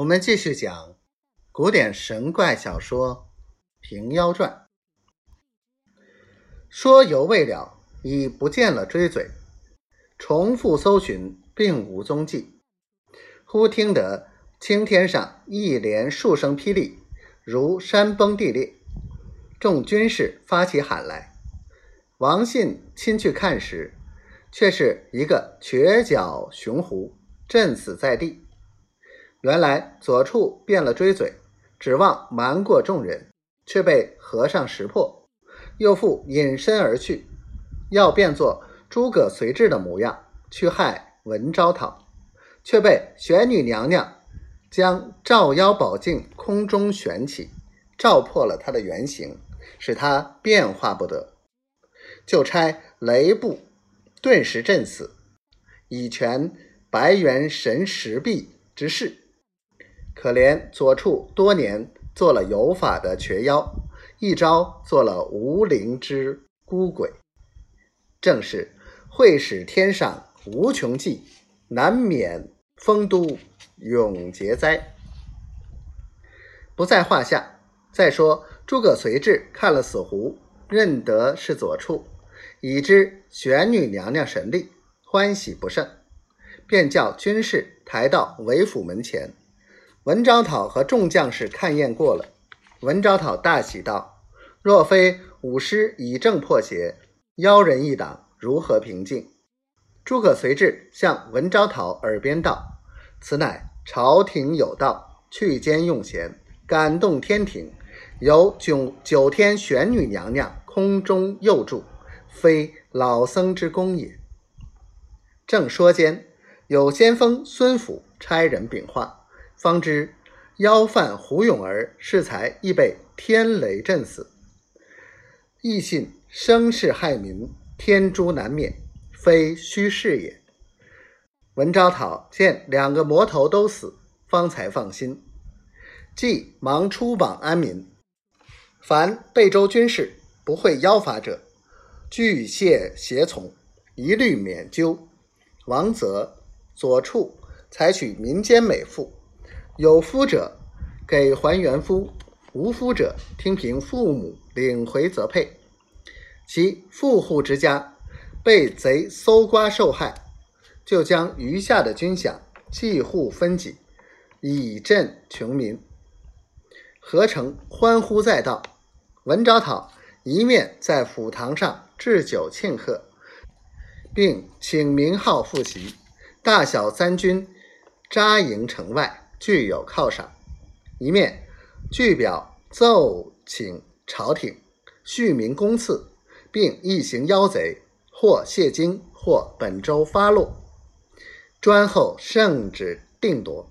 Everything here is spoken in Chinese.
我们继续讲古典神怪小说《平妖传》。说犹未了，已不见了追嘴，重复搜寻，并无踪迹。忽听得青天上一连数声霹雳，如山崩地裂。众军士发起喊来。王信亲去看时，却是一个瘸脚雄狐，震死在地。原来左处变了锥嘴，指望瞒过众人，却被和尚识破，又复隐身而去，要变作诸葛随志的模样去害文昭讨，却被玄女娘娘将照妖宝镜空中悬起，照破了他的原形，使他变化不得，就差雷部顿时震死，以全白猿神石壁之势。可怜左处多年做了有法的瘸妖，一朝做了无灵之孤鬼，正是会使天上无穷计，难免丰都永劫灾，不在话下。再说诸葛随志看了死狐，认得是左处，已知玄女娘娘神力，欢喜不胜，便叫军士抬到韦府门前。文昭讨和众将士看验过了，文昭讨大喜道：“若非武师以正破邪，妖人一党，如何平静？”诸葛随志向文昭讨耳边道：“此乃朝廷有道，去奸用贤，感动天庭，有九九天玄女娘娘空中佑助，非老僧之功也。”正说间，有先锋孙府差人禀话。方知妖犯胡永儿适才亦被天雷震死，亦信生事害民，天诛难免，非虚事也。文昭讨见两个魔头都死，方才放心，即忙出榜安民：凡贝州军士不会妖法者，俱谢胁从，一律免究。王泽左处采取民间美妇。有夫者给还原夫，无夫者听凭父母领回则配。其富户之家被贼搜刮受害，就将余下的军饷计户分给，以赈穷民。何成欢呼载道。文昭讨一面在府堂上置酒庆贺，并请名号复席，大小三军扎营城外。具有犒赏，一面具表奏请朝廷续明公赐，并一行妖贼或谢金或本州发落，专候圣旨定夺。